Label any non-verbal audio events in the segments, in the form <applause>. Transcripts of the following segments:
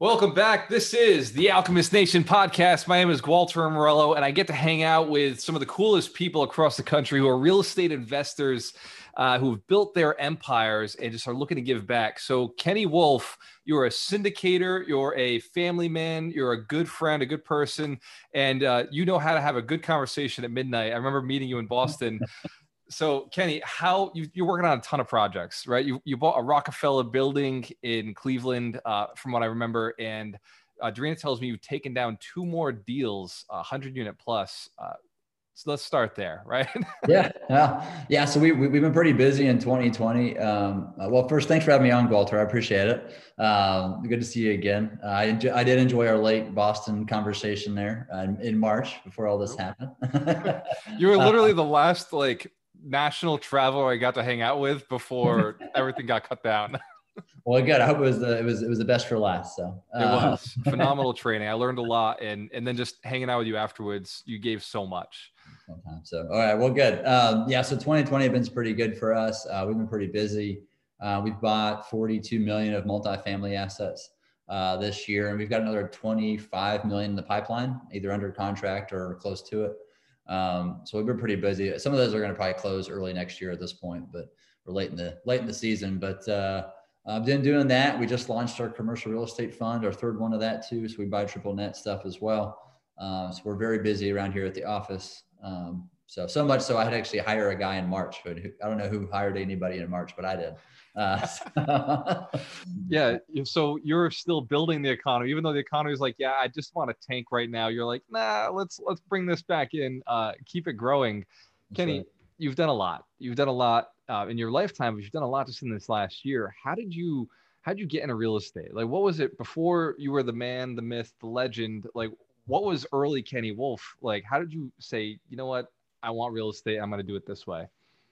Welcome back. This is the Alchemist Nation podcast. My name is Walter Morello, and I get to hang out with some of the coolest people across the country who are real estate investors uh, who have built their empires and just are looking to give back. So, Kenny Wolf, you're a syndicator, you're a family man, you're a good friend, a good person, and uh, you know how to have a good conversation at midnight. I remember meeting you in Boston. So kenny how you, are working on a ton of projects right you, you bought a rockefeller building in cleveland uh, from what i remember and uh, Darina tells me you've taken down two more deals, 100 unit plus. Uh, so let's start there, <laughs> right? yeah, yeah, yeah. So we, we have been pretty busy in 2020. Um, uh, well, first, thanks for having me on, Walter. I appreciate it. Um, good to see you again. Uh, I enjoy, I did enjoy our late Boston conversation there uh, in March before all this happened. <laughs> you were literally the last like national traveler I got to hang out with before <laughs> everything got cut down. <laughs> well, good. I hope it was the it was it was the best for last. So uh, it was <laughs> phenomenal training. I learned a lot, and and then just hanging out with you afterwards, you gave so much. So all right, well, good. Um, yeah, so 2020 has been pretty good for us. Uh, we've been pretty busy. Uh, we've bought 42 million of multifamily assets uh, this year, and we've got another 25 million in the pipeline, either under contract or close to it. Um, so we've been pretty busy. Some of those are going to probably close early next year at this point, but we're late in the late in the season. But uh, I've been doing that. We just launched our commercial real estate fund, our third one of that too. So we buy triple net stuff as well. Um, so we're very busy around here at the office. Um, so so much so I had to actually hire a guy in March, but I don't know who hired anybody in March, but I did. Uh, <laughs> so. yeah. So you're still building the economy, even though the economy is like, yeah, I just want to tank right now. You're like, nah, let's let's bring this back in, uh, keep it growing. Kenny, right. you've done a lot. You've done a lot uh, in your lifetime, but you've done a lot just in this last year. How did you how did you get into real estate? Like, what was it before you were the man, the myth, the legend? Like, what was early Kenny Wolf? Like, how did you say, you know what, I want real estate. I'm going to do it this way.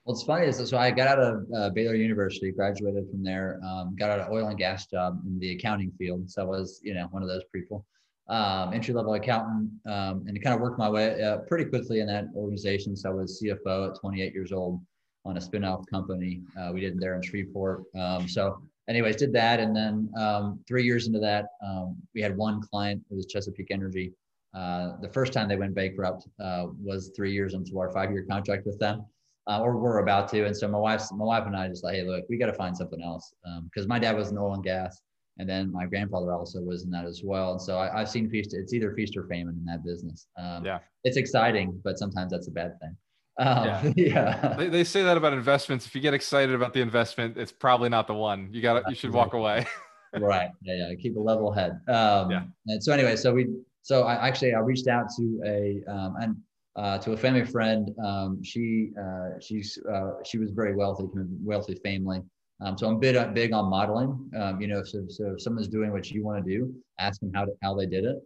Well, it's funny. So, so I got out of uh, Baylor University, graduated from there, um, got out of oil and gas job in the accounting field. So I was, you know, one of those people, um, entry level accountant, um, and kind of worked my way uh, pretty quickly in that organization. So I was CFO at 28 years old on a spinoff company uh, we did there in Shreveport. Um, so, anyways, did that, and then um, three years into that, um, we had one client. It was Chesapeake Energy. Uh, the first time they went bankrupt uh, was three years into our five-year contract with them uh, or we're about to. And so my wife, my wife and I just like, hey, look, we got to find something else because um, my dad was in oil and gas, and then my grandfather also was in that as well. And so I, have seen feast. It's either feast or famine in that business. Um, yeah, it's exciting, but sometimes that's a bad thing. Um, yeah, <laughs> yeah. They, they, say that about investments. If you get excited about the investment, it's probably not the one. You got you should walk away. <laughs> right. Yeah. Yeah. Keep a level head. Um, yeah. And so anyway, so we, so I actually I reached out to a um, and uh, to a family friend. Um, she uh, she's uh, she was very wealthy, wealthy family. Um, so I'm big big on modeling. Um, you know, so so if someone's doing what you want to do, ask them how to, how they did it,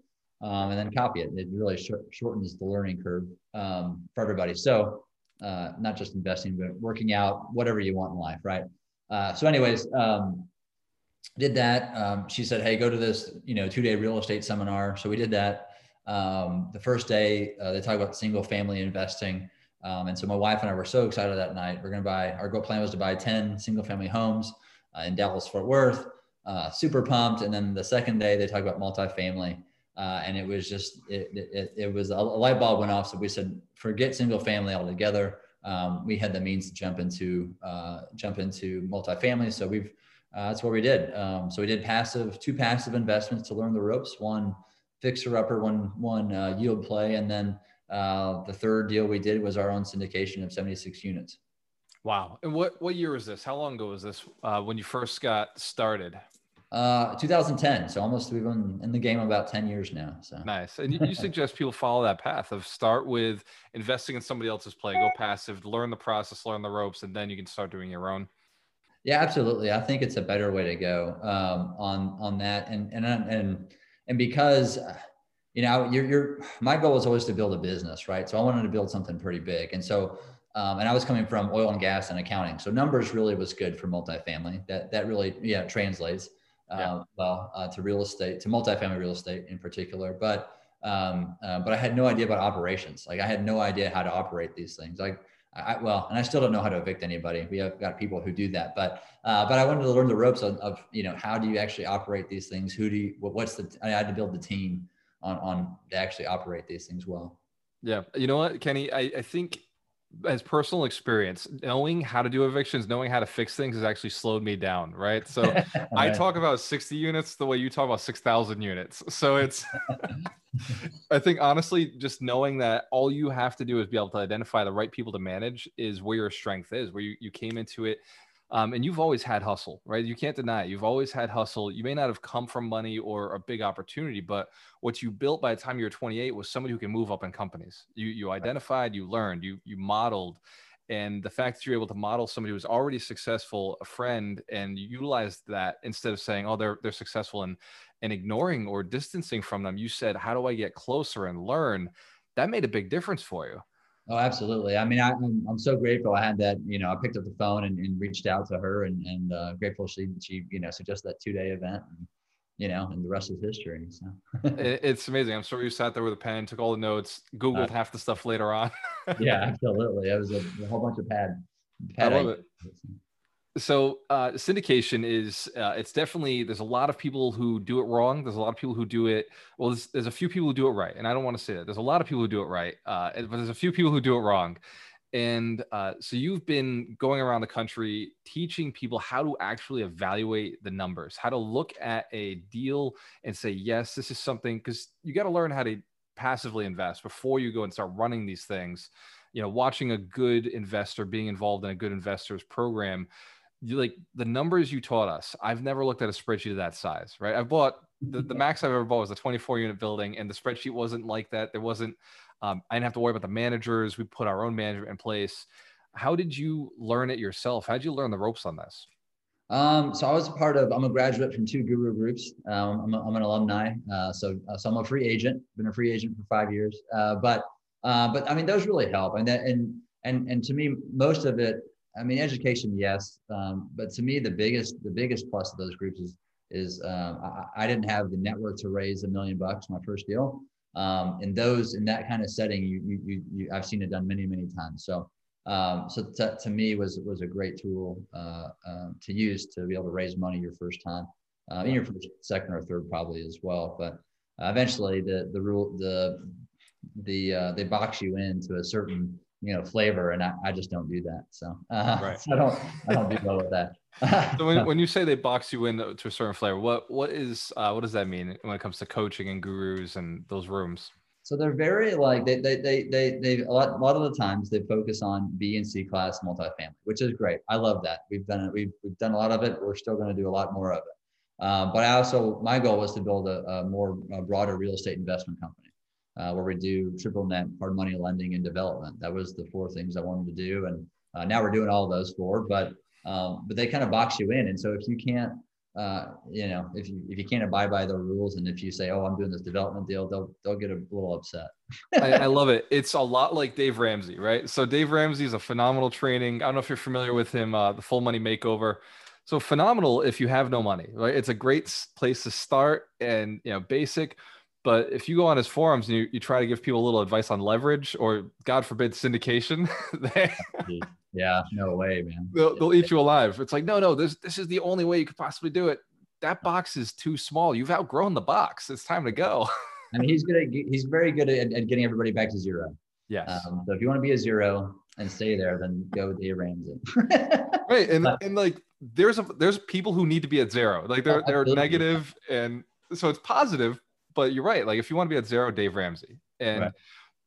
um, and then copy it. It really sh- shortens the learning curve um, for everybody. So uh, not just investing, but working out, whatever you want in life, right? Uh, so, anyways. Um, did that. she said, "Hey, go to this, you know, two-day real estate seminar." So we did that. Um, the first day, uh, they talk about single family investing. Um, and so my wife and I were so excited that night. We're going to buy, our goal plan was to buy 10 single family homes uh, in Dallas, Fort Worth. Uh, super pumped. And then the second day, they talk about multifamily. Uh, and it was just, it, it, it, was a light bulb went off. So we said, forget single family altogether. Um, we had the means to jump into, uh, jump into multifamily. So we've, uh, that's what we did. Um, so we did passive, two passive investments to learn the ropes. One, fixer upper, one one uh, yield play, and then uh, the third deal we did was our own syndication of 76 units. Wow! And what what year was this? How long ago was this uh, when you first got started? Uh, 2010. So almost we've been in the game about 10 years now. So nice. And you, you suggest people follow that path of start with investing in somebody else's play, go passive, learn the process, learn the ropes, and then you can start doing your own. Yeah, absolutely. I think it's a better way to go um, on on that. And and and and because you know you're, you're my goal was always to build a business right? So i wanted to build something pretty big. And so um, and i was coming from oil and gas and accounting. So numbers really was good for multifamily. That that really yeah translates uh, yeah. well uh, to real estate to multifamily real estate in particular. But um, uh, but i had no idea about operations. Like i had no idea how to operate these things. Like I, well, and I still don't know how to evict anybody. We have got people who do that, but uh, but I wanted to learn the ropes of, of, you know how do you actually operate these things? Who do you? What's the? I had to build the team on on to actually operate these things well. Yeah, you know what, Kenny, I, I think as personal experience, knowing how to do evictions, knowing how to fix things has actually slowed me down. Right. So right. <laughs> I talk about 60 units the way you talk about 6,000 units. So it's, <laughs> I think honestly, just knowing that all you have to do is be able to identify the right people to manage is where your strength is, where you, you came into it um, and you've always had hustle, right? You can't deny it. You've always had hustle. You may not have come from money or a big opportunity, but what you built by the time you were 28 was somebody who can move up in companies. You you identified, you learned, you you modeled, and the fact that you're able to model somebody who's already successful, a friend, and you utilized that instead of saying, "Oh, they're they're successful," and and ignoring or distancing from them, you said, "How do I get closer and learn?" That made a big difference for you. Oh, absolutely. I mean, I, am I'm, I'm so grateful I had that, you know, I picked up the phone and, and reached out to her and, and uh, grateful she, she, you know, suggested that two day event and, you know, and the rest is history. So <laughs> it's amazing. I'm sure you sat there with a pen, took all the notes, Googled uh, half the stuff later on. <laughs> yeah, absolutely. It was a, a, whole bunch of pad. pad I love it so uh, syndication is uh, it's definitely there's a lot of people who do it wrong. There's a lot of people who do it well there's, there's a few people who do it right and i don't want to say that. There's a lot of people who do it right uh, but there's a few people who do it wrong. And uh, so you've been going around the country teaching people how to actually evaluate the numbers how to look at a deal and say yes this is something because you got to learn how to passively invest before you go and start running these things. You know watching a good investor being involved in a good investors program you like the numbers you taught us. I've never looked at a spreadsheet of that size, right? I've bought the, the max I've ever bought was a 24 unit building, and the spreadsheet wasn't like that. There wasn't, um, I didn't have to worry about the managers. We put our own management in place. How did you learn it yourself? How did you learn the ropes on this? Um, so I was a part of, I'm a graduate from two guru groups. Um, I'm, a, I'm, an alumni. Uh, so, uh, so I'm a free agent, been a free agent for five years. Uh, but, uh, but I mean, those really help. And that, and, and, and to me, most of it I mean, education, yes, um, but to me, the biggest the biggest plus of those groups is is um, I, I, didn't have the network to raise a million bucks my first deal. Um, in those in that kind of setting, you, you you, you I've seen it done many many times. So um, so to, to me was was a great tool uh, uh, to use to be able to raise money your first time, uh, in your first, second or third probably as well. But uh, eventually the the rule the the uh, they box you into a certain you know flavor and i, I just don't do that so, uh, right. so <laughs> i don't i don't do well with that. <laughs> So when, <laughs> when you say they box you in to a certain flavor what what is uh, what does that mean when it comes to coaching and gurus and those rooms? So they're very like they they they they, they a, lot, a lot of the times they focus on b and c class multifamily which is great. I love that. We've done it we've, we've done a lot of it. We're still going to do a lot more of it. Um, but i also my goal was to build a, a more a broader real estate investment company uh, where we do triple net hard money lending and development. That was the four things I wanted to do, and uh, now we're doing all those four. But um, but they kind of box you in, and so if you can't, uh, you know, if you if you can't abide by the rules, and if you say, "Oh, I'm doing this development deal," they'll they'll get a little upset. <laughs> I, I, love it. It's a lot like Dave Ramsey, right? So Dave Ramsey is a phenomenal training. I don't know if you're familiar with him, uh, the Full Money Makeover. So phenomenal if you have no money, right? It's a great place to start and you know basic but if you go on his forums and you, you try to give people a little advice on leverage or God forbid syndication, <laughs> they, yeah, no way, man. They'll, they'll eat you alive. It's like, no, no, this this is the only way you could possibly do it. That box is too small. You've outgrown the box. It's time to go. I mean, he's good at he's very good at, at getting everybody back to zero. Yes. Um, so if you want to be a zero and stay there, then go with Dave Ramsey. <laughs> right, and and like there's a there's people who need to be at zero. Like they're oh, they're negative, and so it's positive, but you're right. Like if you want to be at zero, Dave Ramsey and right.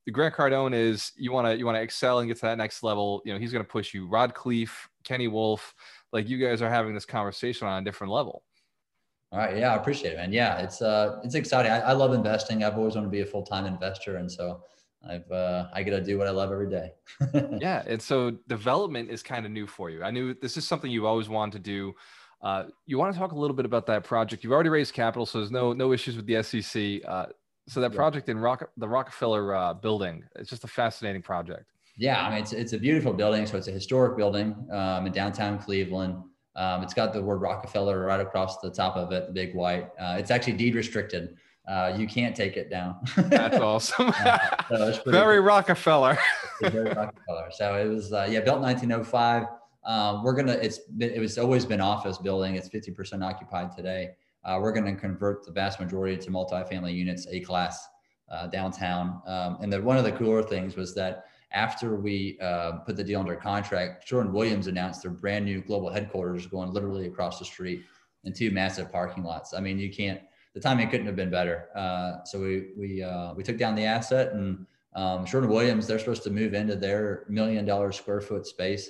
the Grant Cardone is you want to you want to excel and get to that next level. You know, he's going to push you. Rod Khleif, Kenny Wolf, like you guys are having this conversation on a different level. All right. Yeah, I appreciate it, man. Yeah, it's uh, it's exciting. I, I love investing. I've always wanted to be a full time investor, and so I've uh, I get to do what I love every day. <laughs> yeah, and so development is kind of new for you. I knew this is something you always wanted to do. Uh, you want to talk a little bit about that project? You've already raised capital, so there's no no issues with the SEC. Uh, so that project in Rock, the Rockefeller uh, building, it's just a fascinating project. Yeah, I mean it's it's a beautiful building. So it's a historic building um, in downtown Cleveland. Um, it's got the word Rockefeller right across the top of it, the big white. Uh, it's actually deed restricted. uh, you can't take it down. That's <laughs> awesome. uh, so <laughs> very. Rockefeller. very Rockefeller. So it was uh, yeah built 1905. Um, we're gonna it's it was always been office building. It's 50% occupied today. Uh, we're to convert the vast majority to multifamily units, A class uh, downtown. Um, and then one of the cooler things was that after we uh, put the deal under contract, Sherwin Williams announced their brand new global headquarters going literally across the street in two massive parking lots. I mean, you can't. The timing couldn't have been better. Uh, so we we uh, we took down the asset and um, Sherwin Williams. They're supposed to move into their million dollar square foot space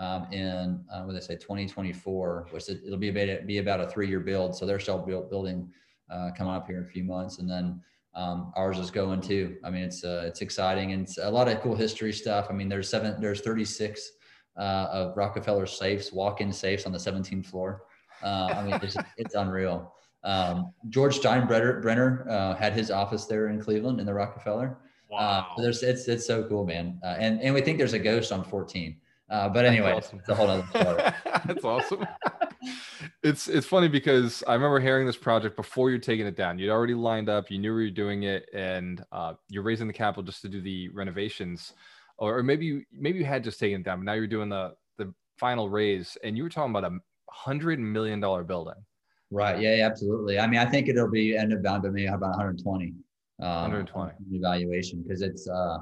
um, in uh, what they say 2024, which it, will be about be about a three year build. So they're still build, building uh, coming up here in a few months, and then um, ours is going too. I mean, it's uh, it's exciting and it's a lot of cool history stuff. I mean, there's seven, there's 36 uh, of Rockefeller safes, walk-in safes on the 17th floor. Uh, I mean, it's, it's unreal. Um, George Steinbrenner uh, had his office there in Cleveland in the Rockefeller. Uh, wow. So there's it's it's so cool, man. Uh, and and we think there's a ghost on 14. Uh, but anyway, awesome. it's a whole other story. <laughs> <laughs> That's awesome. it's it's funny because I remember hearing this project before you're taking it down. You'd already lined up, you knew where you're doing it, and uh, you're raising the capital just to do the renovations, or, or maybe you, maybe you had just taken it down, but now you're doing the the final raise, and you were talking about a hundred million dollar building. Right. Yeah, absolutely. I mean, I think it'll be end up down to maybe about 120. Um, 120 evaluation because it's. Uh,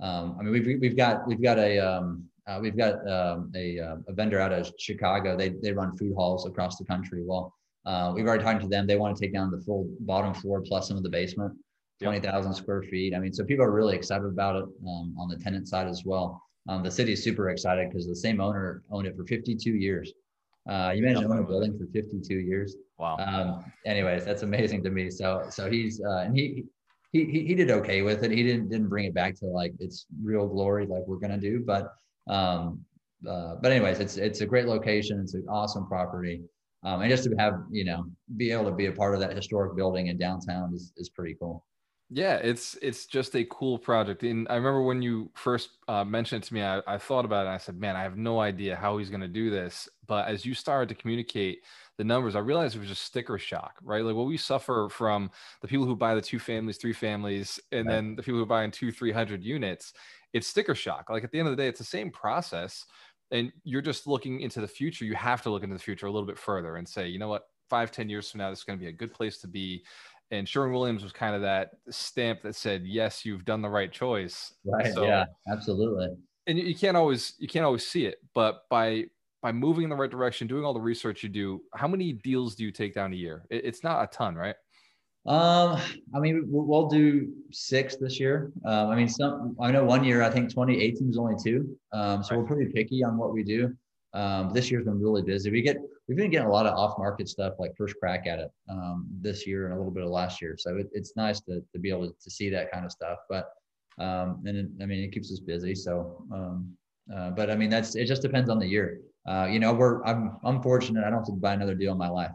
um, I mean, we've we've got we've got a um, uh, we've got um, a, uh, a, vendor out of Chicago. They, they run food halls across the country. Well, uh, we've already talked to them. They want to take down the full bottom floor plus some of the basement, 20,000 square feet. I mean, so people are really excited about it um, on the tenant side as well. Um, the city is super excited because the same owner owned it for 52 years. Uh, you managed to own a building for 52 years. Wow. Um, anyways, that's amazing to me. So, so he's, uh, and he, he, he did okay with it. He didn't, didn't bring it back to like its real glory, like we're going to do, but um, uh, but anyways, it's it's a great location. It's an awesome property, um, and just to have you know be able to be a part of that historic building in downtown is is pretty cool. Yeah, it's it's just a cool project. And I remember when you first uh, mentioned it to me, I, I thought about it. and I said, "Man, I have no idea how he's going to do this." But as you started to communicate the numbers, I realized it was just sticker shock, right? Like what we suffer from the people who buy the two families, three families, and right. then the people who buy in two, three hundred units it's sticker shock. Like at the end of the day, it's the same process. And you're just looking into the future. You have to look into the future a little bit further and say, you know what, five, ten years from now, this is going to be a good place to be. And Sherwin Williams was kind of that stamp that said, yes, you've done the right choice. Right. So, yeah, absolutely. And you, can't always, you can't always see it, but by, by moving in the right direction, doing all the research you do, how many deals do you take down a year? It, it's not a ton, right? Um, I mean, we'll do six this year. Um, I mean, some I know one year I think 2018 was only two. Um, so we're pretty picky on what we do. Um, this year's been really busy. We get we've been getting a lot of off market stuff like first crack at it um, this year and a little bit of last year. So it, it's nice to to be able to, to see that kind of stuff. But um, and it, I mean, it keeps us busy. So, um, uh, but I mean, that's it. Just depends on the year. Uh, you know, we're I'm I'm fortunate. I don't have to buy another deal in my life.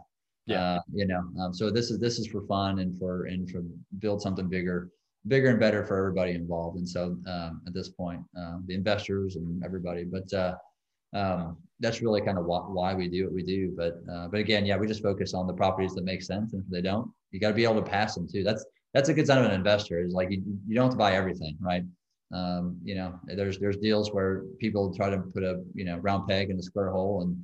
Yeah. Uh, you know, um, so this is this is for fun and for and for build something bigger, bigger and better for everybody involved. And so um, at this point, uh, the investors and everybody. But uh, um, that's really kind of why, why, we do what we do. But uh, but again, yeah, we just focus on the properties that make sense, and if they don't, you got to be able to pass them too. That's that's a good sign of an investor. Is like you, you don't have to buy everything, right? Um, you know, there's there's deals where people try to put a you know round peg in a square hole and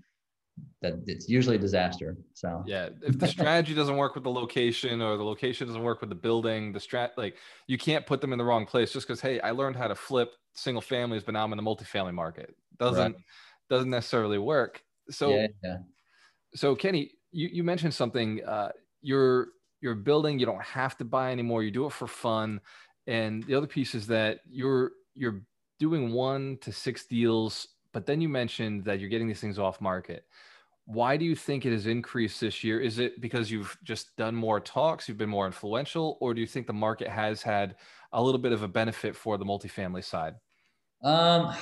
that it's usually a disaster. So yeah, if the strategy doesn't work with the location or the location doesn't work with the building, the strat like you can't put them in the wrong place just because hey, I learned how to flip single families, but now I'm in the multifamily market. Doesn't right. doesn't necessarily work. So yeah, yeah. so Kenny, you, you mentioned something. Uh, you're you're building. You don't have to buy anymore. You do it for fun. And the other piece is that you're you're doing one to six deals but then you mentioned that you're getting these things off market. Why do you think it has increased this year? Is it because you've just done more talks, you've been more influential, or do you think the market has had a little bit of a benefit for the multifamily side? Um,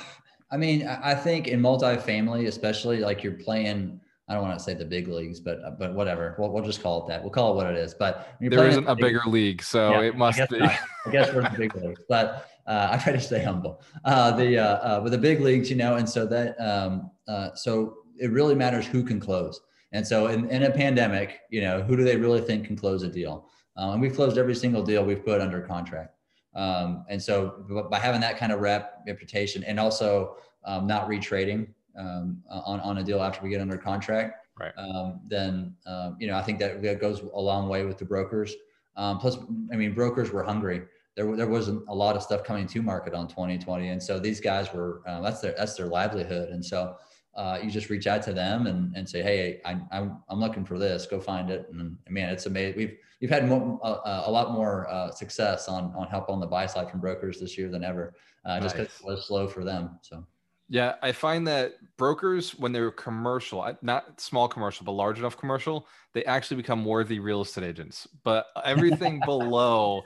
I mean, I think in multifamily, especially like you're playing, I don't want to say the big leagues, but but whatever. We'll, we'll just call it that. We'll call it what it is. But there isn't a bigger league, so yeah, it must I be. I guess we're in the big leagues, but uh, <laughs> I try to stay humble. Uh, the uh, uh, with the big leagues, you know, and so that um, uh, so it really matters who can close. And so in, in a pandemic, you know, who do they really think can close a deal? Um, and we've closed every single deal we've put under contract. Um, and so by having that kind of rep reputation and also um, not retrading um, on, on a deal after we get under contract, right. Um, then, um, you know, I think that, that goes a long way with the brokers. plus, I mean, brokers were hungry. There, there wasn't a lot of stuff coming to market on 2020. And so these guys were, uh, that's their, that's their livelihood. And so uh, you just reach out to them and, and say, Hey, I, I'm, I'm looking for this, go find it. And man, it's amazing. We've, we've had more, uh, a lot more uh, success on, on help on the buy side from brokers this year than ever, uh, just because it was slow for them. So. Yeah, I find that brokers, when they're commercial, not small commercial, but large enough commercial, they actually become worthy real estate agents. But everything <laughs> below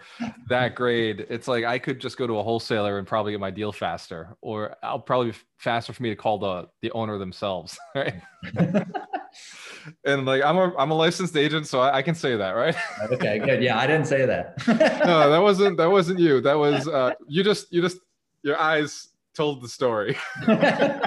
that grade, it's like I could just go to a wholesaler and probably get my deal faster, or I'll probably be faster for me to call the the owner themselves, <laughs> right? <laughs> and like I'm a I'm a licensed agent, so I, I, can say that, right? okay, good. Yeah, I didn't say that. no, that wasn't that wasn't you. That was uh, you. Just you just your eyes told the story. <laughs> so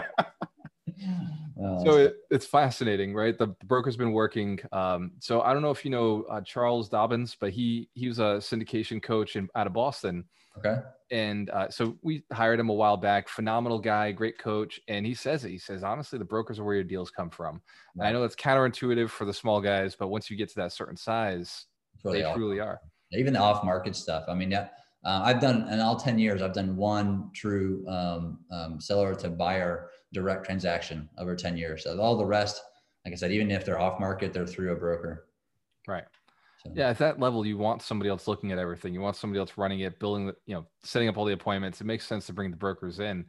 it, it's fascinating, right? The, the, broker's been working. Um, so I don't know if you know uh, Charles Dobbins, but he he was a syndication coach in, out of Boston. Okay. And uh, so we hired him a while back. Phenomenal guy, great coach. And he says it. He says honestly, the brokers are where your deals come from. Right. I know that's counterintuitive for the small guys, but once you get to that certain size, they, they truly are. Even the off market stuff. I mean, yeah uh, I've done in all 10 years, I've done one true um, um, seller to buyer direct transaction over 10 years. So all the rest, like I said, even if they're off market, they're through a broker. Right. So. Yeah, at that level, you want somebody else looking at everything. You want somebody else running it, building, the, you know, setting up all the appointments. It makes sense to bring the brokers in.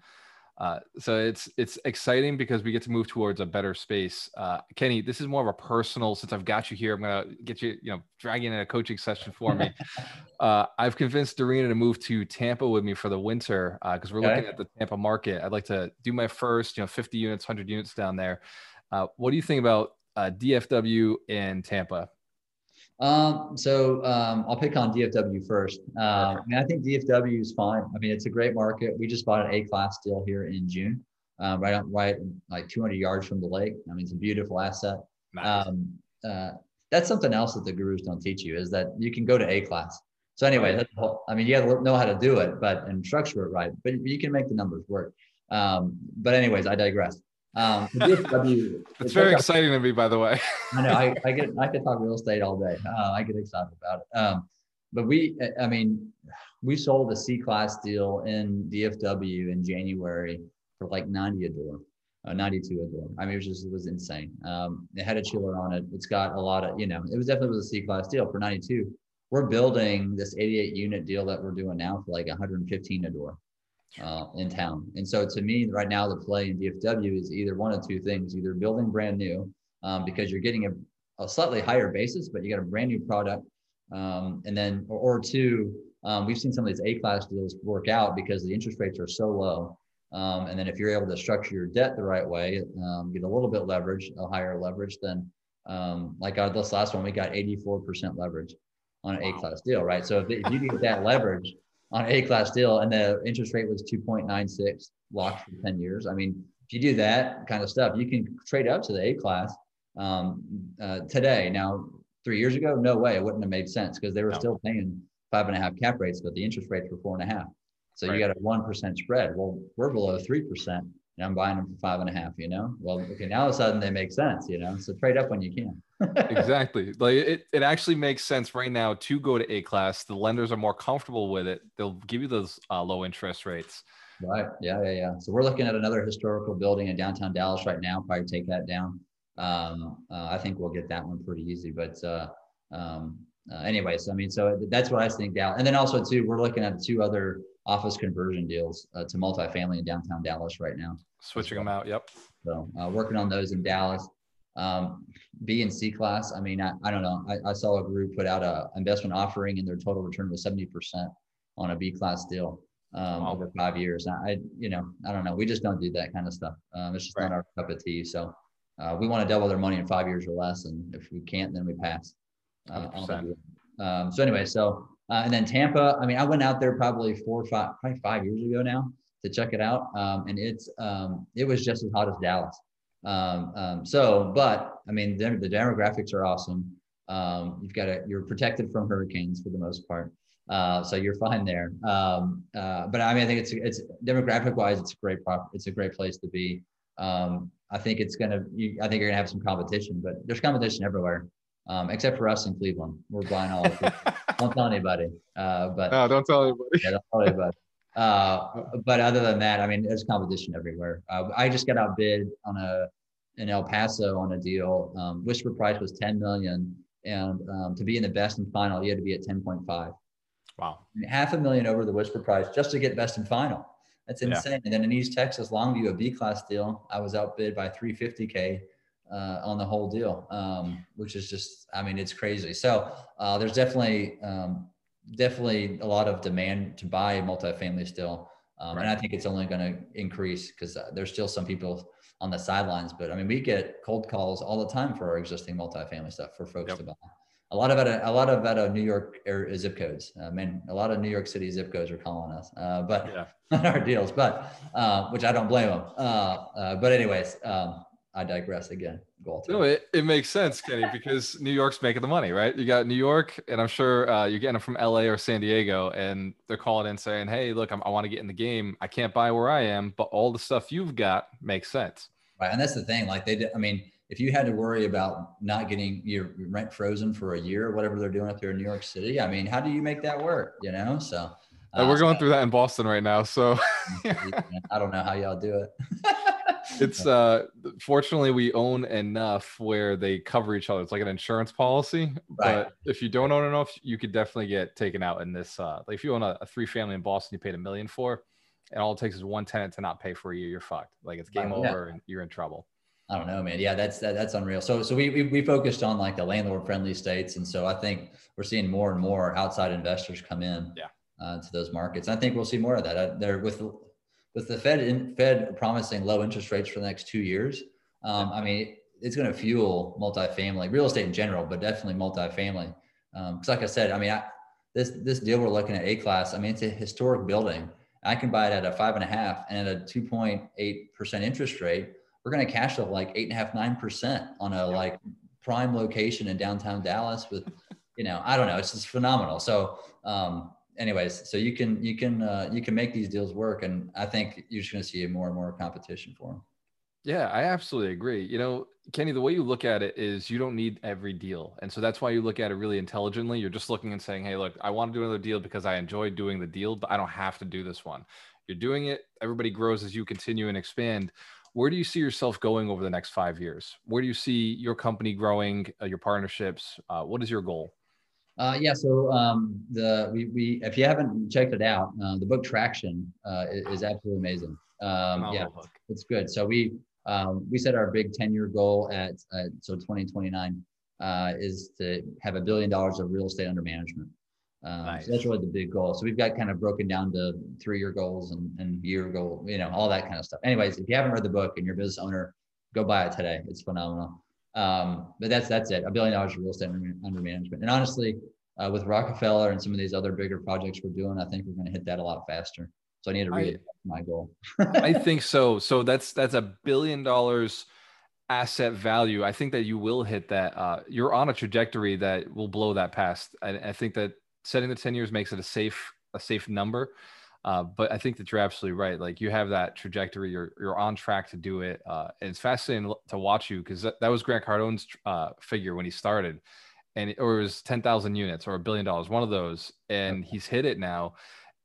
Uh, so it's it's exciting because we get to move towards a better space. Uh, Kenny, this is more of a personal. Since I've got you here, I'm gonna get you, you know, drag in a coaching session for me. <laughs> uh, I've convinced Darina to move to Tampa with me for the winter because uh, we're okay. looking at the Tampa market. I'd like to do my first, you know, 50 units, 100 units down there. Uh, what do you think about DFW in Tampa? Um, so um, I'll pick on DFW first. Uh, I mean, I think DFW is fine. I mean, it's a great market. We just bought an A class deal here in June, uh, right on, right like 200 yards from the lake. I mean, it's a beautiful asset. Nice. Um, uh, that's something else that the gurus don't teach you is that you can go to A class. So anyway, that's whole, I mean, you got to know how to do it, but and structure it right. But you can make the numbers work. Um, but anyways, I digress. Um, DFW, it's very exciting to me, by the way. I know I, I get I could talk real estate all day. Uh, I get excited about it. Um, but we, I mean, we sold a C class deal in DFW in January for like 90 a door, uh, 92 a door. I mean, it was just it was insane. Um, it had a chiller on it. It's got a lot of, you know, it was definitely was a C class deal for 92. We're building this 88 unit deal that we're doing now for like 115 a door uh, in town. And so to me, right now, the play in DFW is either one of two things: either building brand new um, because you're getting a, a, slightly higher basis, but you got a brand new product, um, and then or, or two, um, we've seen some of these A class deals work out because the interest rates are so low. Um, and then if you're able to structure your debt the right way, um, get a little bit leverage, a higher leverage, then um, like our, this last one, we got 84% leverage on an A class deal, right? So if, if you get that leverage on an A class deal and the interest rate was 2.96 locked for 10 years. I mean, if you do that kind of stuff, you can trade up to the A class um, uh, today. Now, three years ago, no way, it wouldn't have made sense because they were no. still paying five and a half cap rates, but the interest rates were four and a half. So right. you got a 1% spread. Well, we're below 3% and I'm buying them for five and a half, you know? Well, okay, now all of a sudden they make sense, you know? So trade up when you can. <laughs> exactly. Like it, it actually makes sense right now to go to A class. The lenders are more comfortable with it. They'll give you those uh, low interest rates. Right. Yeah. Yeah. Yeah. So we're looking at another historical building in downtown Dallas right now. Probably take that down. Um, uh, I think we'll get that one pretty easy. But uh, um, uh, anyways, I mean, so that's what I think Dallas. And then also too, we're looking at two other office conversion deals uh, to multifamily in downtown Dallas right now. Switching well. them out. Yep. So uh, working on those in Dallas. Um, B and C class. I mean, I, I don't know. I, I saw a group put out a investment offering and their total return was 70% on a B class deal um, wow. over five years. I, you know, I don't know. We just don't do that kind of stuff. Um, it's just right. not our cup of tea. So uh, we want to double their money in five years or less. And if we can't, then we pass. Uh, um, so anyway, so, uh, and then Tampa, I mean, I went out there probably four or five, probably five years ago now to check it out. Um, and it's, um, it was just as hot as Dallas. Um, um, so, but I mean, the, the demographics are awesome. Um, you've got a, you're protected from hurricanes for the most part. Uh, so you're fine there. Um, uh, but I mean, I think it's, it's demographic wise, it's a great prop, it's a great place to be. Um, I think it's going to, I think you're gonna have some competition, but there's competition everywhere. Um, except for us in Cleveland, we're buying all. <laughs> don't tell anybody. Uh, but no, don't tell anybody. yeah, don't tell anybody. Uh, but other than that, I mean, there's competition everywhere. Uh, I just got outbid on a in El Paso on a deal. Um, whisper price was 10 million, and um, to be in the best and final, you had to be at 10.5. Wow, half a million over the whisper price just to get best and final. That's insane. Yeah. And then in East Texas, Longview, a B class deal, I was outbid by 350k uh, on the whole deal, um, which is just, I mean, it's crazy. So uh, there's definitely um, definitely a lot of demand to buy multifamily still. Um, right. And I think it's only going to increase because uh, there's still some people on the sidelines. But I mean, we get cold calls all the time for our existing multifamily stuff for folks yep. to buy. A lot of it, a lot of out of New York area zip codes. I mean, a lot of New York City zip codes are calling us, uh, but yeah. <laughs> not our deals. But uh, which I don't blame them. Uh, uh, but anyways, um, I digress again. Walter. No, it, it makes sense, Kenny, because <laughs> New York's making the money, right? You got New York, and I'm sure uh, you're getting them from LA or San Diego, and they're calling in saying, "Hey, look, I'm, i want to get in the game. I can't buy where I am, but all the stuff you've got makes sense." Right, and that's the thing. Like they, did, I mean, if you had to worry about not getting your rent frozen for a year or whatever they're doing up there in New York City, I mean, how do you make that work? You know, so. Uh, we're going through that in Boston right now, so. <laughs> I don't know how y'all do it. <laughs> it's uh fortunately we own enough where they cover each other it's like an insurance policy right. but if you don't own enough you could definitely get taken out in this uh like if you own a, a three family in boston you paid a million for and all it takes is one tenant to not pay for a year you're fucked like it's game over and you're in trouble I don't know, man. Yeah, that's that, that's unreal. So so we, we we focused on like the landlord friendly states, and so I think we're seeing more and more outside investors come in. Yeah. Uh, to those markets. I think we'll see more of that. Uh, there with with the Fed in, Fed promising low interest rates for the next two years, um, I mean, it's going to fuel multifamily, real estate in general, but definitely multifamily. Because, um, like I said, I mean, I, this this deal we're looking at A class. I mean, it's a historic building. I can buy it at a five and a half and at a two point eight percent interest rate. We're going to cash flow like eight and a half nine percent on a like prime location in downtown Dallas with, you know, I don't know, it's just phenomenal. So um, anyways, so you can you can uh, you can make these deals work, and I think you're just going to see more and more competition for them. Yeah, I absolutely agree. You know, Kenny, the way you look at it is you don't need every deal. And so that's why you look at it really intelligently. You're just looking and saying, hey, look, I want to do another deal because I enjoy doing the deal, but I don't have to do this one. You're doing it. Everybody grows as you continue and expand. Where do you see yourself going over the next five years? Where do you see your company growing, uh, your partnerships? Uh, what is your goal? Uh, yeah, so um, the we, we if you haven't checked it out, uh, the book Traction uh, is, is, absolutely amazing. Um, yeah, it's good. So we um, we set our big ten year goal at so 2029 uh, is to have a billion dollars of real estate under management. Um, nice. So that's really the big goal. So we've got kind of broken down to three year goals and, and year goal, you know, all that kind of stuff. Anyways, if you haven't read the book and you're a business owner, go buy it today. It's phenomenal. Um, but that's that's it. A billion dollars of real estate under, management. And honestly, uh, with Rockefeller and some of these other bigger projects we're doing, I think we're going to hit that a lot faster. So I need to read my goal. <laughs> I think so. <laughs> So that's that's a billion dollars asset value. I think that you will hit that. Uh, you're on a trajectory that will blow that past. I, I think that setting the 10 years makes it a safe a safe number. Uh, but I think that you're absolutely right. Like you have that trajectory, you're you're on track to do it. Uh, and it's fascinating to watch you because that, that, was Grant Cardone's uh, figure when he started, and or it was ten thousand units or a billion dollars, one of those, and he's hit it now,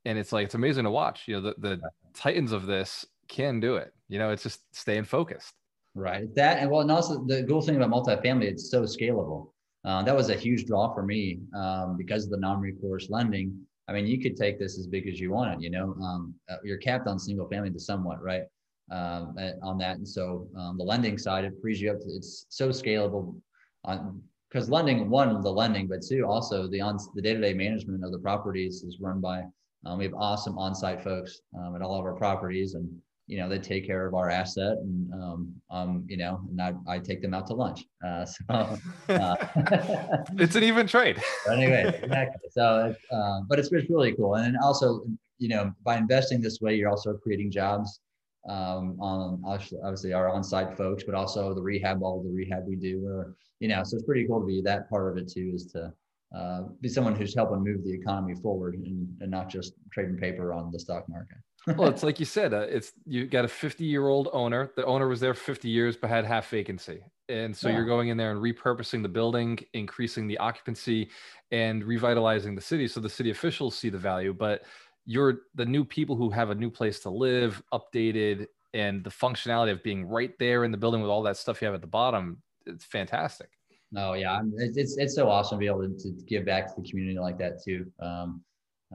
and it's like it's amazing to watch. You know, the the titans of this can do it. You know, it's just staying focused. Right. That and well, and also the cool thing about multifamily, it's so scalable. Uh, that was a huge draw for me um, because of the non-recourse lending I mean, you could take this as big as you want it. You know, um, uh, you're capped on single family to somewhat, right? Um, on that, and so um, the lending side it frees you up. To, it's so scalable on because lending one the lending, but two also the on the day to day management of the properties is run by. Um, we have awesome on site folks um, at all of our properties, and you know, they take care of our asset and, um, um, you know, and I, I take them out to lunch. Uh, <laughs> so uh, <laughs> it's an even trade. <laughs> anyway, exactly. So, uh, but it's, it's really cool. And also, you know, by investing this way, you're also creating jobs. um, on obviously our on-site folks, but also the rehab, all the rehab we do, or you know, so it's pretty cool to be that part of it too, is to uh, be someone who's helping move the economy forward and, and not just trading paper on the stock market. Well, it's like you said, uh, it's you got a 50 year old owner. The owner was there 50 years, but had half vacancy. And so yeah. you're going in there and repurposing the building, increasing the occupancy and revitalizing the city. So the city officials see the value, but you're the new people who have a new place to live, updated, and the functionality of being right there in the building with all that stuff you have at the bottom. It's fantastic. No, yeah, it's it's so awesome to be able to, to give back to the community like that too. Um,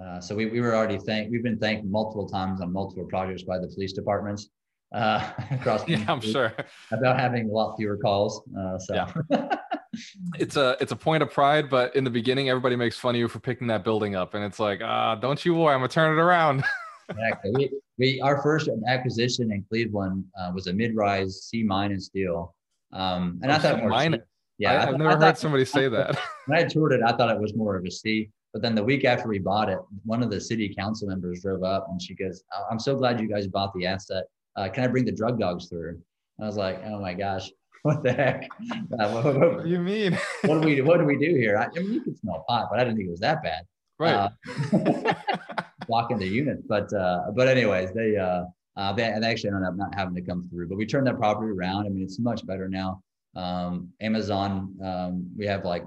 uh, so we, we were already thanked. We've been thanked multiple times on multiple projects by the police departments uh, <laughs> across. yeah, I'm sure about having a lot fewer calls. Uh, so. Yeah. <laughs> it's a it's a point of pride, but in the beginning, everybody makes fun of you for picking that building up, and it's like, ah, don't you worry, I'm gonna turn it around. <laughs> exactly. We, we our first acquisition in Cleveland uh, was a mid-rise C minus deal, um, and oh, I thought more minus. Yeah, I, have never heard somebody say that. When I toured it, I thought it was more of a C. But then the week after we bought it, one of the city council members drove up and she goes, "I'm so glad you guys bought the asset. Uh, can I bring the drug dogs through?" And I was like, "Oh my gosh, <laughs> what the heck? Uh, what, what, what, do you mean? what do we what do we do here? I, I, mean, you could smell pot, but I didn't think it was that bad. Right. Uh, <laughs> blocking the units, but uh, but anyways, they uh, uh, they, they actually ended up not having to come through. But we turned that property around. I mean, it's much better now. Um, Amazon, um, we have like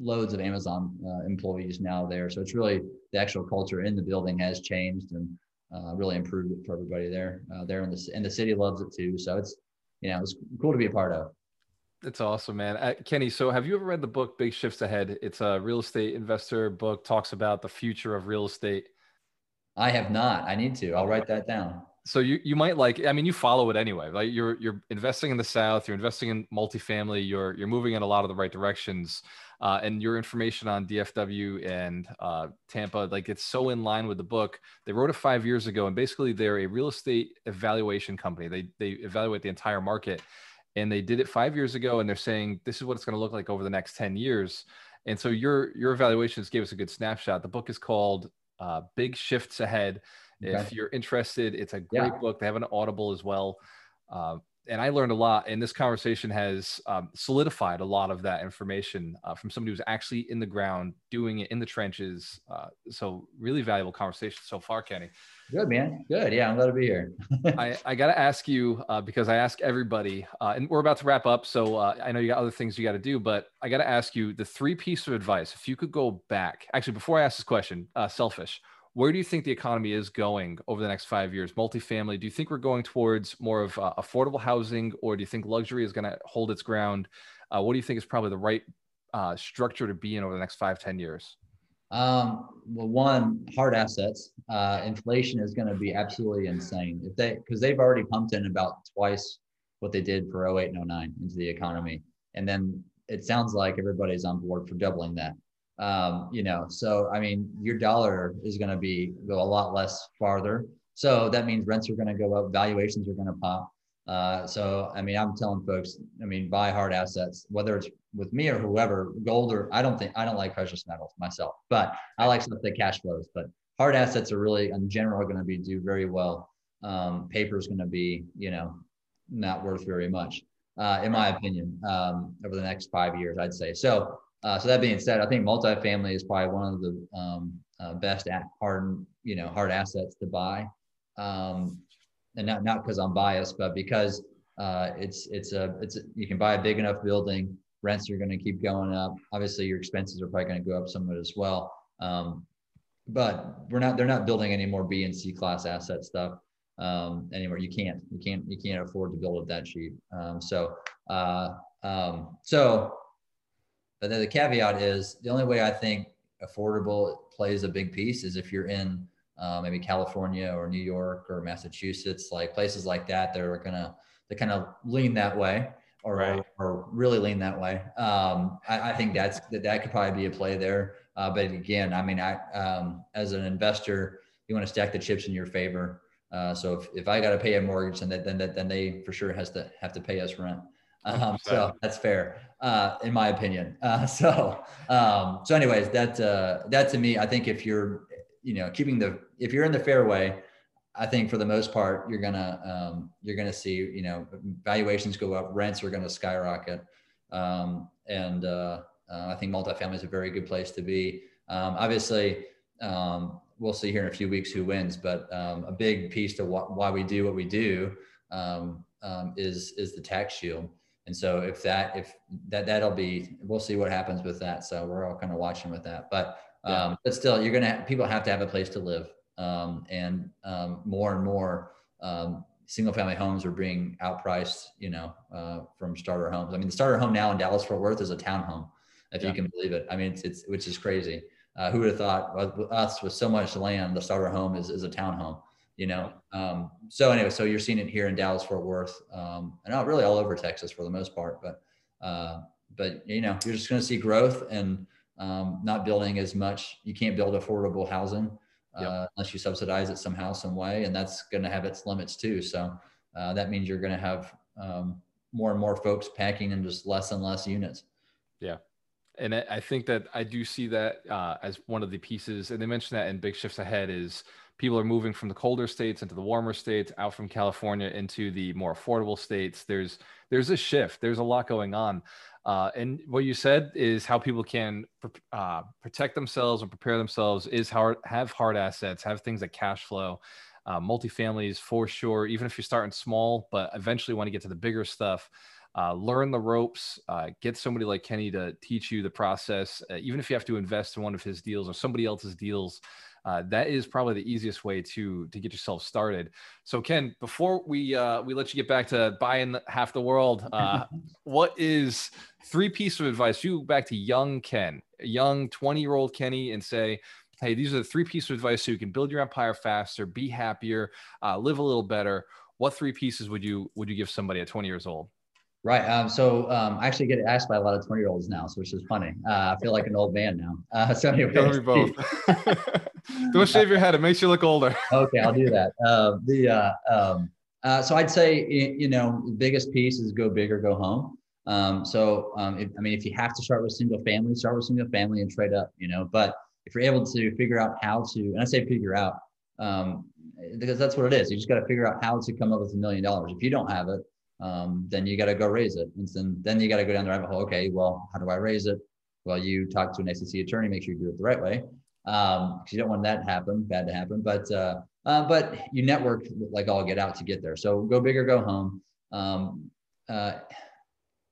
loads of Amazon uh, employees now there, so it's really the actual culture in the building has changed and uh, really improved it for everybody there. Uh, there in the and the city loves it too. So it's you know, it's cool to be a part of. It's awesome, man. Uh, Kenny, so have you ever read the book Big Shifts Ahead? It's a real estate investor book, talks about the future of real estate. I have not. I need to. I'll write that down. So you you might like I mean you follow it anyway. Like you're you're investing in the south, you're investing in multifamily, you're you're moving in a lot of the right directions. Uh, and your information on DFW and uh, Tampa, like it's so in line with the book. They wrote it five years ago, and basically they're a real estate evaluation company. They they evaluate the entire market, and they did it five years ago, and they're saying this is what it's going to look like over the next ten years. And so your your evaluations gave us a good snapshot. The book is called uh, Big Shifts Ahead. Okay. If you're interested, it's a great yeah. book. They have an Audible as well. Uh, and I learned a lot. And this conversation has um, solidified a lot of that information uh, from somebody who's actually in the ground, doing it in the trenches. Uh, so, really valuable conversation so far, Kenny. Good, man. Good. Yeah, I'm glad to be here. <laughs> I, I got to ask you uh, because I ask everybody, uh, and we're about to wrap up. So, uh, I know you got other things you got to do, but I got to ask you the three pieces of advice. If you could go back, actually, before I ask this question, uh, selfish where do you think the economy is going over the next five years? Multifamily, do you think we're going towards more of uh, affordable housing or do you think luxury is going to hold its ground? Uh, what do you think is probably the right uh, structure to be in over the next five, ten years? Um, well, one, hard assets. Uh, inflation is going to be absolutely insane if they, because they've already pumped in about twice what they did for 08 and 09 into the economy. And then it sounds like everybody's on board for doubling that um, you know so i mean your dollar is going to be go a lot less farther. So that means rents are going to go up valuations are going to pop. Uh, so i mean i'm telling folks i mean buy hard assets whether it's with me or whoever gold or i don't think i don't like precious metals myself but i like stuff that cash flows but hard assets are really in general are going to be do very well. Um, paper is going to be you know not worth very much uh, in my opinion um, over the next five years i'd say. So uh, so that being said, I think multifamily is probably one of the um, uh, best hard, you know, hard assets to buy. Um, and not not because I'm biased, but because uh, it's it's a it's a, you can buy a big enough building. Rents are going to keep going up. Obviously, your expenses are probably going to go up somewhat as well. Um, but we're not they're not building any more B and C class asset stuff um, anymore. You can't you can't you can't afford to build it that cheap. Um, so uh, um, so but the caveat is the only way I think affordable plays a big piece is if you're in uh, maybe California or New York or Massachusetts, like places like that, they're gonna they kind of lean that way or, right. or, really lean that way. Um, I, I, think that's that, that could probably be a play there. Uh, but again, I mean, I um, as an investor, you want to stack the chips in your favor. Uh, so if, if I got to pay a mortgage, then then then they for sure has to have to pay us rent. <laughs> Um, so that's fair, uh, in my opinion. <laughs> Uh, so, um, so anyways, that, uh, that to me, I think if you're, you know, keeping the, if you're in the fairway, I think for the most part, you're gonna um, you're gonna see you know valuations go up, rents are gonna skyrocket, um, and uh, uh, I think multifamily is a very good place to be. Um, obviously, um, we'll see here in a few weeks who wins, but um, a big piece to wh- why we do what we do um, is is the tax shield. And so if that if that that'll be we'll see what happens with that. So we're all kind of watching with that, but yeah. but still, you're gonna people have to have a place to live um, and um, more and more um, single family homes are being outpriced, you know, uh, from starter homes. I mean, the starter home now in Dallas Fort Worth is a townhome, if yeah. you can believe it. I mean, it's, it's which is crazy. Uh, who would have thought with us with so much land, the starter home is, is a townhome, you know? Um, so anyway, so you're seeing it here in Dallas Fort Worth um, and not really all over Texas for the most part, but, uh, but you know, you're just going to see growth and um, not building as much. You can't build affordable housing yep. uh, unless you subsidize it somehow, some way, and that's going to have its limits too. So uh, that means you're going to have um, more and more folks packing in just less and less units. Yeah. And I think that I do see that uh, as one of the pieces, and they mentioned that in Big Shifts Ahead is people are moving from the colder states into the warmer states, out from California into the more affordable states. There's there's a shift. There's a lot going on. Uh, and what you said is how people can uh, protect themselves and prepare themselves is hard, have hard assets, have things like cash flow, uh, multifamilies for sure, even if you're starting small, but eventually want to get to the bigger stuff. Uh, learn the ropes, uh, get somebody like Kenny to teach you the process, uh, even if you have to invest in one of his deals or somebody else's deals uh, that is probably the easiest way to to get yourself started. So, Ken, before we uh, we let you get back to buying half the world, uh, <laughs> what is three pieces of advice you back to young Ken, young twenty year old Kenny, and say, hey, these are the three pieces of advice so you can build your empire faster, be happier, uh, live a little better. What three pieces would you would you give somebody at twenty years old? Right. Um, so um, I actually get asked by a lot of 20 year olds now, so which is funny. Uh, I feel like an old man now. <laughs> Uh, so anyway, both. <laughs> Don't shave your head; it makes you look older. <laughs> okay, I'll do that. Uh, the uh, um, uh, so I'd say you know the biggest piece is go big or go home. Um, so um, if, I mean, if you have to start with single family, start with single family and trade up. You know, but if you're able to figure out how to, and I say figure out um, because that's what it is. You just got to figure out how to come up with a million dollars. If you don't have it, um, then you got to go raise it. And then, then you got to go down the rabbit hole. Okay, well, how do I raise it? Well, you talk to an SEC attorney, make sure you do it the right way. Um, cause you don't want that to happen, bad to happen, but, uh, uh, but you network like all get out to get there. So go big or go home. Um, uh,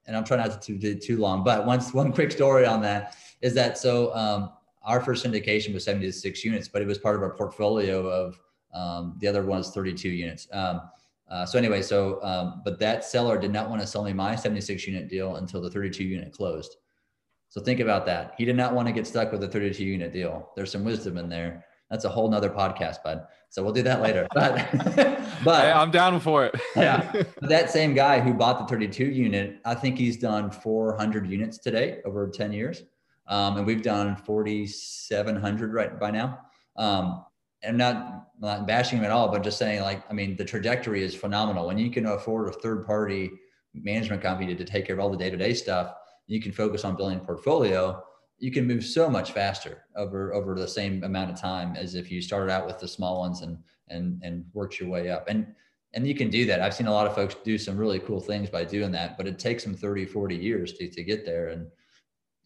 and I'm trying not to do too long, but once one quick story on that is that, so, um, our first syndication was 76 units, but it was part of our portfolio of, um, the other one was 32 units. Um, uh, so anyway, so um, but that seller did not want to sell me my 76 unit deal until the 32 unit closed. So think about that. He did not want to get stuck with a 32 unit deal. There's some wisdom in there. That's a whole nother podcast, bud. So we'll do that later. <laughs> But <laughs> but hey, I'm down for it. <laughs> yeah. That same guy who bought the 32 unit, I think he's done 400 units today over 10 years. Um, and we've done 4,700 right by now. Um, I'm not not bashing him at all, but just saying like, I mean, the trajectory is phenomenal. When you can afford a third party management company to, to take care of all the day to day stuff, you can focus on building a portfolio. You can move so much faster over over the same amount of time as if you started out with the small ones and and and worked your way up. And and you can do that. I've seen a lot of folks do some really cool things by doing that, but it takes them 30, 40 years to, to get there. And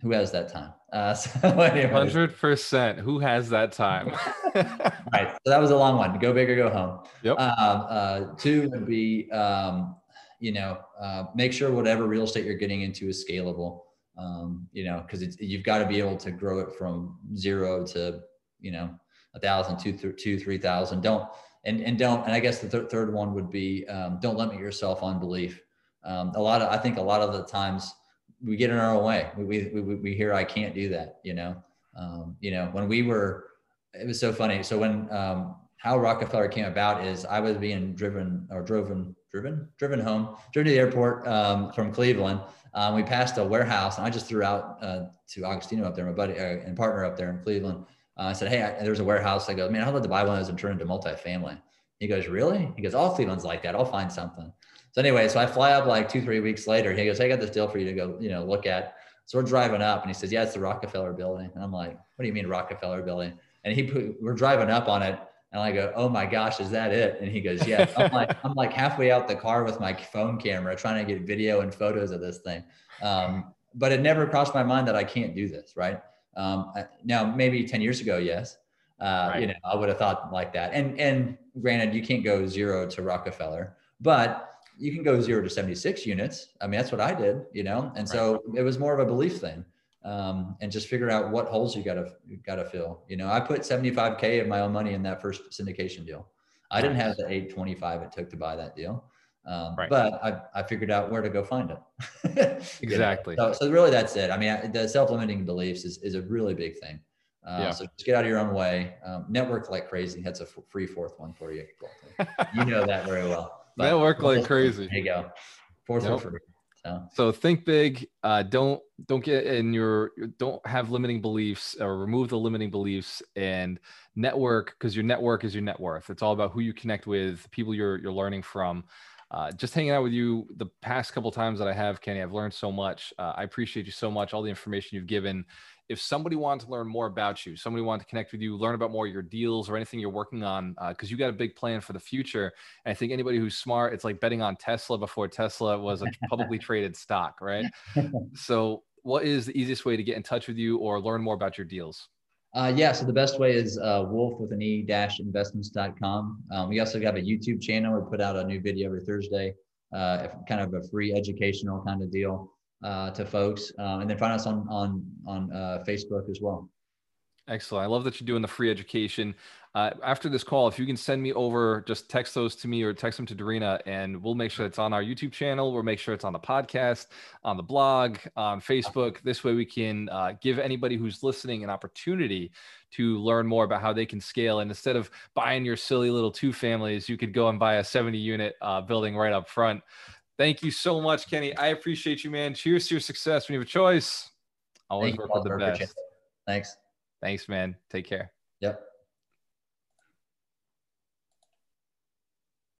who has that time? Uh, <laughs> so Hundred percent. Who has that time? <laughs> right. So that was a long one. Go big or go home. Yep. Um, uh, two would be, um, you know, uh, make sure whatever real estate you're getting into is scalable. Um, you know, because you've got to be able to grow it from zero to, you know, a thousand, two, th- two, three thousand. Don't and and don't. And I guess the th- third one would be um, don't limit yourself on belief. Um, a lot of I think a lot of the times we get in our own way. We, we, we, hear, I can't do that. You know, um, you know, when we were, it was so funny. So when, um, how Rockefeller came about is I was being driven or driven, driven, driven home, driven to the airport um, from Cleveland. Um, we passed a warehouse and I just threw out uh, to Augustino up there, my buddy uh, and partner up there in Cleveland. Uh, I said, Hey, I, there's a warehouse. I go, man, I'd love to buy one of those and turn into multifamily. He goes, really? He goes, all Cleveland's like that. I'll find something. So anyway, so I fly up like two, three weeks later. He goes, hey, I got this deal for you to go, you know, look at. So we're driving up and he says, yeah, it's the Rockefeller building. And I'm like, what do you mean Rockefeller building? And he put, we're driving up on it And I go, oh my gosh, is that it? And he goes, yeah. I'm <laughs> like, I'm like halfway out the car with my phone camera trying to get video and photos of this thing. Um, but it never crossed my mind that I can't do this, right? Um, now, maybe 10 years ago, yes. Uh, right. You know, I would have thought like that. And and granted, you can't go zero to Rockefeller, but you can go zero to 76 units. I mean, that's what I did, you know? And right. so it was more of a belief thing. Um, and just figure out what holes you gotta you gotta fill. You know, I put 75k of my own money in that first syndication deal. I didn't have the 825 it took to buy that deal. Um, right. But I, I figured out where to go find it. <laughs> exactly. so, so, really, that's it. I mean, the self-limiting beliefs is, is a really big thing. Uh, yeah. So just get out of your own way. Um, network like crazy. That's a free fourth one for you. <laughs> you know that very well. But network like crazy. There you go. Fourth one for so. so think big. Uh, don't don't get in your don't have limiting beliefs or remove the limiting beliefs and network because your network is your net worth. It's all about who you connect with, people you're you're learning from uh, just hanging out with you the past couple times that I have, Kenny, I've learned so much. Uh, I appreciate you so much, all the information you've given. If somebody wanted to learn more about you, somebody wanted to connect with you, learn about more of your deals or anything you're working on, because uh, you got a big plan for the future. And I think anybody who's smart, it's like betting on Tesla before Tesla was a publicly traded stock, right? <laughs> so, what is the easiest way to get in touch with you or learn more about your deals? Uh, yeah, so the best way is uh, wolf with an e dash investments.com. Um, we also have a YouTube channel. We put out a new video every Thursday, uh, kind of a free educational kind of deal uh, to folks. Um, and then find us on on on uh, Facebook as well. Excellent. I love that you're doing the free education. Uh, after this call, if you can send me over, just text those to me or text them to Darina, and we'll make sure it's on our YouTube channel. We'll make sure it's on the podcast, on the blog, on Facebook. This way, we can uh, give anybody who's listening an opportunity to learn more about how they can scale. And instead of buying your silly little two families, you could go and buy a 70 unit uh, building right up front. Thank you so much, Kenny. I appreciate you, man. Cheers to your success. When you have a choice, always Thank work with the best. Thanks. Thanks, man. Take care. Yep.